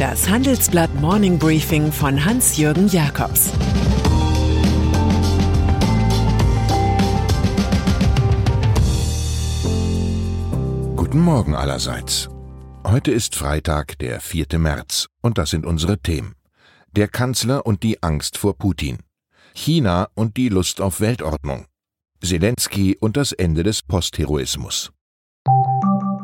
Das Handelsblatt Morning Briefing von Hans-Jürgen Jakobs Guten Morgen allerseits. Heute ist Freitag, der 4. März, und das sind unsere Themen. Der Kanzler und die Angst vor Putin. China und die Lust auf Weltordnung. Zelensky und das Ende des Postheroismus.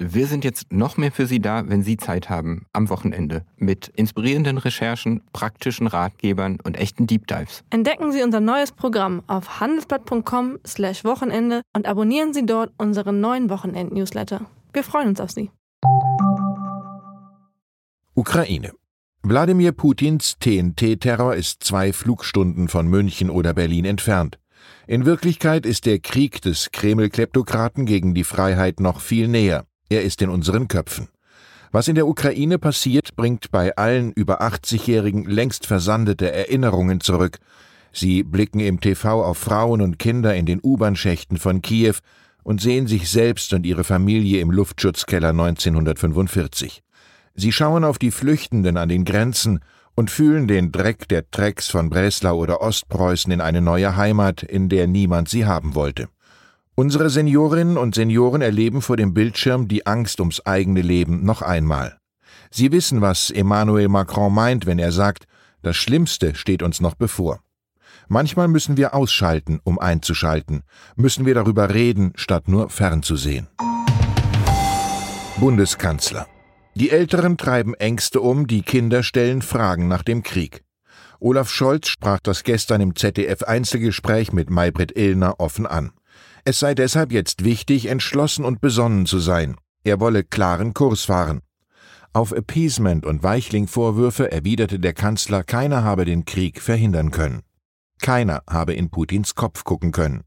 Wir sind jetzt noch mehr für Sie da, wenn Sie Zeit haben, am Wochenende, mit inspirierenden Recherchen, praktischen Ratgebern und echten Deep Dives. Entdecken Sie unser neues Programm auf handelsblatt.com/slash Wochenende und abonnieren Sie dort unseren neuen Wochenend-Newsletter. Wir freuen uns auf Sie. Ukraine. Wladimir Putins TNT-Terror ist zwei Flugstunden von München oder Berlin entfernt. In Wirklichkeit ist der Krieg des Kreml-Kleptokraten gegen die Freiheit noch viel näher. Er ist in unseren Köpfen. Was in der Ukraine passiert, bringt bei allen über 80-Jährigen längst versandete Erinnerungen zurück. Sie blicken im TV auf Frauen und Kinder in den U-Bahn-Schächten von Kiew und sehen sich selbst und ihre Familie im Luftschutzkeller 1945. Sie schauen auf die Flüchtenden an den Grenzen und fühlen den Dreck der Drecks von Breslau oder Ostpreußen in eine neue Heimat, in der niemand sie haben wollte. Unsere Seniorinnen und Senioren erleben vor dem Bildschirm die Angst ums eigene Leben noch einmal. Sie wissen, was Emmanuel Macron meint, wenn er sagt, das Schlimmste steht uns noch bevor. Manchmal müssen wir ausschalten, um einzuschalten, müssen wir darüber reden, statt nur fernzusehen. Bundeskanzler. Die Älteren treiben Ängste um, die Kinder stellen Fragen nach dem Krieg. Olaf Scholz sprach das gestern im ZDF Einzelgespräch mit Maybrit Illner offen an. Es sei deshalb jetzt wichtig, entschlossen und besonnen zu sein. Er wolle klaren Kurs fahren. Auf Appeasement und Weichling-Vorwürfe erwiderte der Kanzler, keiner habe den Krieg verhindern können. Keiner habe in Putins Kopf gucken können.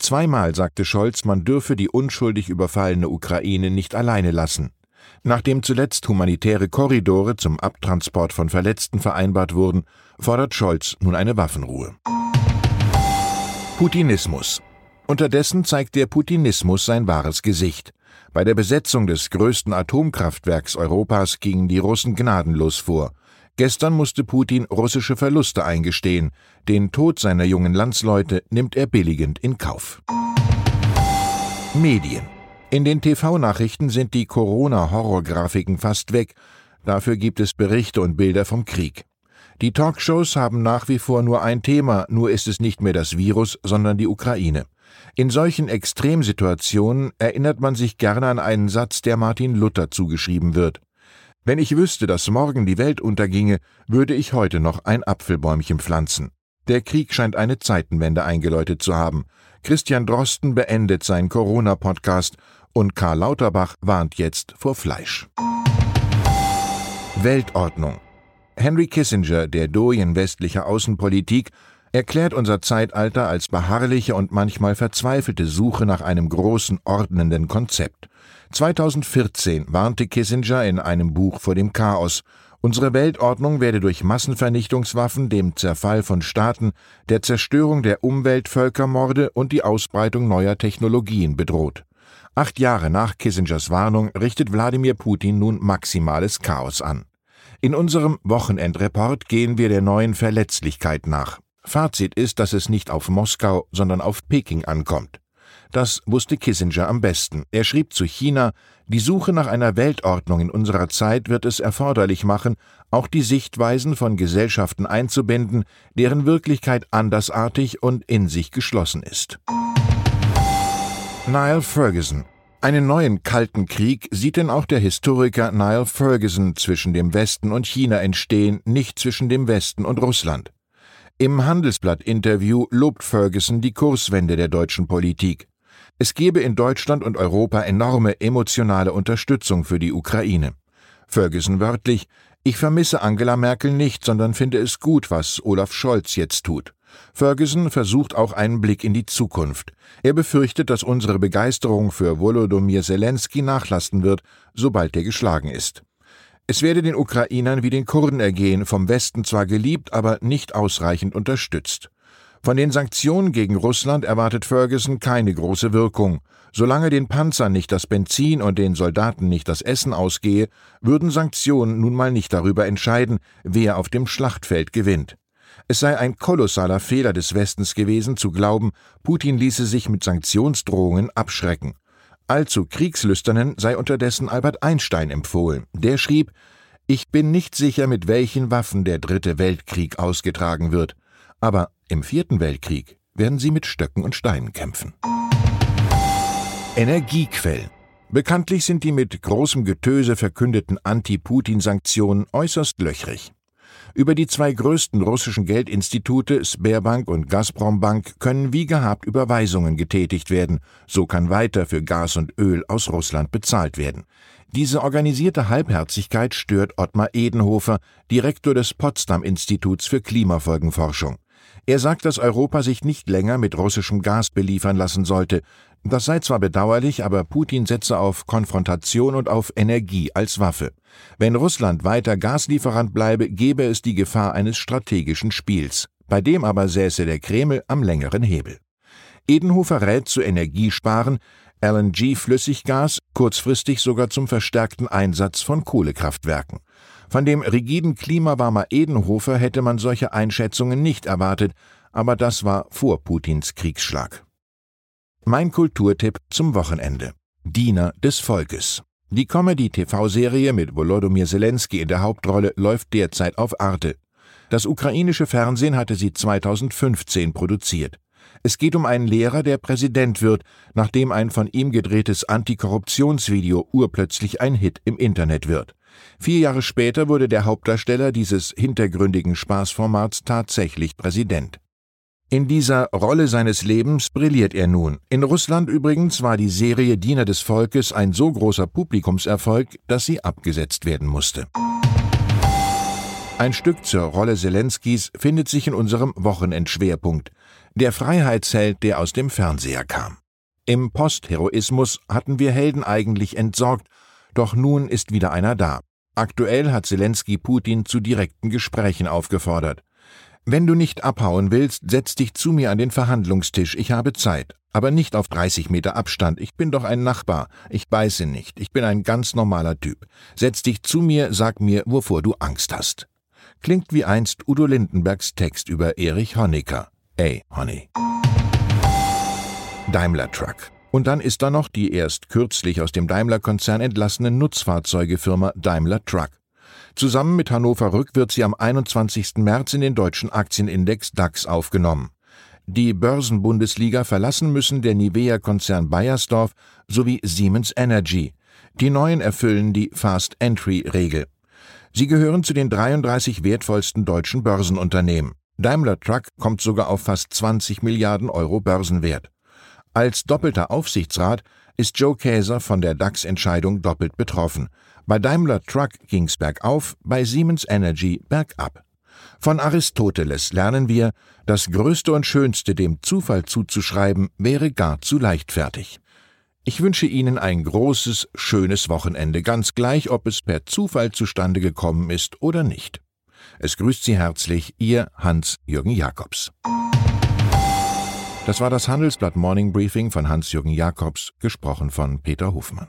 Zweimal sagte Scholz, man dürfe die unschuldig überfallene Ukraine nicht alleine lassen. Nachdem zuletzt humanitäre Korridore zum Abtransport von Verletzten vereinbart wurden, fordert Scholz nun eine Waffenruhe. Putinismus Unterdessen zeigt der Putinismus sein wahres Gesicht. Bei der Besetzung des größten Atomkraftwerks Europas gingen die Russen gnadenlos vor. Gestern musste Putin russische Verluste eingestehen. Den Tod seiner jungen Landsleute nimmt er billigend in Kauf. Medien. In den TV-Nachrichten sind die Corona-Horrorgrafiken fast weg. Dafür gibt es Berichte und Bilder vom Krieg. Die Talkshows haben nach wie vor nur ein Thema, nur ist es nicht mehr das Virus, sondern die Ukraine. In solchen Extremsituationen erinnert man sich gerne an einen Satz, der Martin Luther zugeschrieben wird. Wenn ich wüsste, dass morgen die Welt unterginge, würde ich heute noch ein Apfelbäumchen pflanzen. Der Krieg scheint eine Zeitenwende eingeläutet zu haben. Christian Drosten beendet seinen Corona-Podcast und Karl Lauterbach warnt jetzt vor Fleisch. Weltordnung. Henry Kissinger, der Doyen westlicher Außenpolitik, erklärt unser Zeitalter als beharrliche und manchmal verzweifelte Suche nach einem großen ordnenden Konzept. 2014 warnte Kissinger in einem Buch vor dem Chaos. Unsere Weltordnung werde durch Massenvernichtungswaffen, dem Zerfall von Staaten, der Zerstörung der Umwelt, Völkermorde und die Ausbreitung neuer Technologien bedroht. Acht Jahre nach Kissingers Warnung richtet Wladimir Putin nun maximales Chaos an. In unserem Wochenendreport gehen wir der neuen Verletzlichkeit nach. Fazit ist, dass es nicht auf Moskau, sondern auf Peking ankommt. Das wusste Kissinger am besten. Er schrieb zu China, die Suche nach einer Weltordnung in unserer Zeit wird es erforderlich machen, auch die Sichtweisen von Gesellschaften einzubinden, deren Wirklichkeit andersartig und in sich geschlossen ist. Niall Ferguson einen neuen Kalten Krieg sieht denn auch der Historiker Niall Ferguson zwischen dem Westen und China entstehen, nicht zwischen dem Westen und Russland. Im Handelsblatt-Interview lobt Ferguson die Kurswende der deutschen Politik. Es gebe in Deutschland und Europa enorme emotionale Unterstützung für die Ukraine. Ferguson wörtlich, ich vermisse Angela Merkel nicht, sondern finde es gut, was Olaf Scholz jetzt tut. Ferguson versucht auch einen Blick in die Zukunft. Er befürchtet, dass unsere Begeisterung für Volodymyr Zelensky nachlassen wird, sobald er geschlagen ist. Es werde den Ukrainern wie den Kurden ergehen, vom Westen zwar geliebt, aber nicht ausreichend unterstützt. Von den Sanktionen gegen Russland erwartet Ferguson keine große Wirkung. Solange den Panzern nicht das Benzin und den Soldaten nicht das Essen ausgehe, würden Sanktionen nun mal nicht darüber entscheiden, wer auf dem Schlachtfeld gewinnt. Es sei ein kolossaler Fehler des Westens gewesen, zu glauben, Putin ließe sich mit Sanktionsdrohungen abschrecken. Allzu kriegslüsternen sei unterdessen Albert Einstein empfohlen. Der schrieb, ich bin nicht sicher, mit welchen Waffen der dritte Weltkrieg ausgetragen wird, aber im vierten Weltkrieg werden sie mit Stöcken und Steinen kämpfen. Energiequellen. Bekanntlich sind die mit großem Getöse verkündeten Anti-Putin-Sanktionen äußerst löchrig. Über die zwei größten russischen Geldinstitute, Sberbank und Gazprombank, können wie gehabt Überweisungen getätigt werden. So kann weiter für Gas und Öl aus Russland bezahlt werden. Diese organisierte Halbherzigkeit stört Ottmar Edenhofer, Direktor des Potsdam-Instituts für Klimafolgenforschung. Er sagt, dass Europa sich nicht länger mit russischem Gas beliefern lassen sollte. Das sei zwar bedauerlich, aber Putin setze auf Konfrontation und auf Energie als Waffe. Wenn Russland weiter Gaslieferant bleibe, gebe es die Gefahr eines strategischen Spiels. Bei dem aber säße der Kreml am längeren Hebel. Edenhofer rät zu Energiesparen, LNG-Flüssiggas, kurzfristig sogar zum verstärkten Einsatz von Kohlekraftwerken. Von dem rigiden Klimawarmer Edenhofer hätte man solche Einschätzungen nicht erwartet, aber das war vor Putins Kriegsschlag. Mein Kulturtipp zum Wochenende. Diener des Volkes. Die Comedy-TV-Serie mit Volodymyr Zelensky in der Hauptrolle läuft derzeit auf Arte. Das ukrainische Fernsehen hatte sie 2015 produziert. Es geht um einen Lehrer, der Präsident wird, nachdem ein von ihm gedrehtes Antikorruptionsvideo urplötzlich ein Hit im Internet wird. Vier Jahre später wurde der Hauptdarsteller dieses hintergründigen Spaßformats tatsächlich Präsident. In dieser Rolle seines Lebens brilliert er nun. In Russland übrigens war die Serie Diener des Volkes ein so großer Publikumserfolg, dass sie abgesetzt werden musste. Ein Stück zur Rolle Zelenskys findet sich in unserem Wochenendschwerpunkt. Der Freiheitsheld, der aus dem Fernseher kam. Im Postheroismus hatten wir Helden eigentlich entsorgt doch nun ist wieder einer da. Aktuell hat Zelensky Putin zu direkten Gesprächen aufgefordert. Wenn du nicht abhauen willst, setz dich zu mir an den Verhandlungstisch, ich habe Zeit. Aber nicht auf 30 Meter Abstand, ich bin doch ein Nachbar, ich beiße nicht, ich bin ein ganz normaler Typ. Setz dich zu mir, sag mir, wovor du Angst hast. Klingt wie einst Udo Lindenbergs Text über Erich Honecker. Ey, Honey. Daimler Truck. Und dann ist da noch die erst kürzlich aus dem Daimler-Konzern entlassene Nutzfahrzeugefirma Daimler Truck. Zusammen mit Hannover Rück wird sie am 21. März in den deutschen Aktienindex DAX aufgenommen. Die Börsenbundesliga verlassen müssen der Nivea-Konzern Bayersdorf sowie Siemens Energy. Die neuen erfüllen die Fast-Entry-Regel. Sie gehören zu den 33 wertvollsten deutschen Börsenunternehmen. Daimler Truck kommt sogar auf fast 20 Milliarden Euro Börsenwert. Als doppelter Aufsichtsrat ist Joe Käser von der DAX-Entscheidung doppelt betroffen. Bei Daimler Truck ging's bergauf, bei Siemens Energy bergab. Von Aristoteles lernen wir, das Größte und Schönste dem Zufall zuzuschreiben, wäre gar zu leichtfertig. Ich wünsche Ihnen ein großes, schönes Wochenende, ganz gleich, ob es per Zufall zustande gekommen ist oder nicht. Es grüßt Sie herzlich Ihr Hans-Jürgen Jakobs. Das war das Handelsblatt Morning Briefing von Hans-Jürgen Jakobs, gesprochen von Peter Hofmann.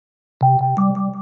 Thank you.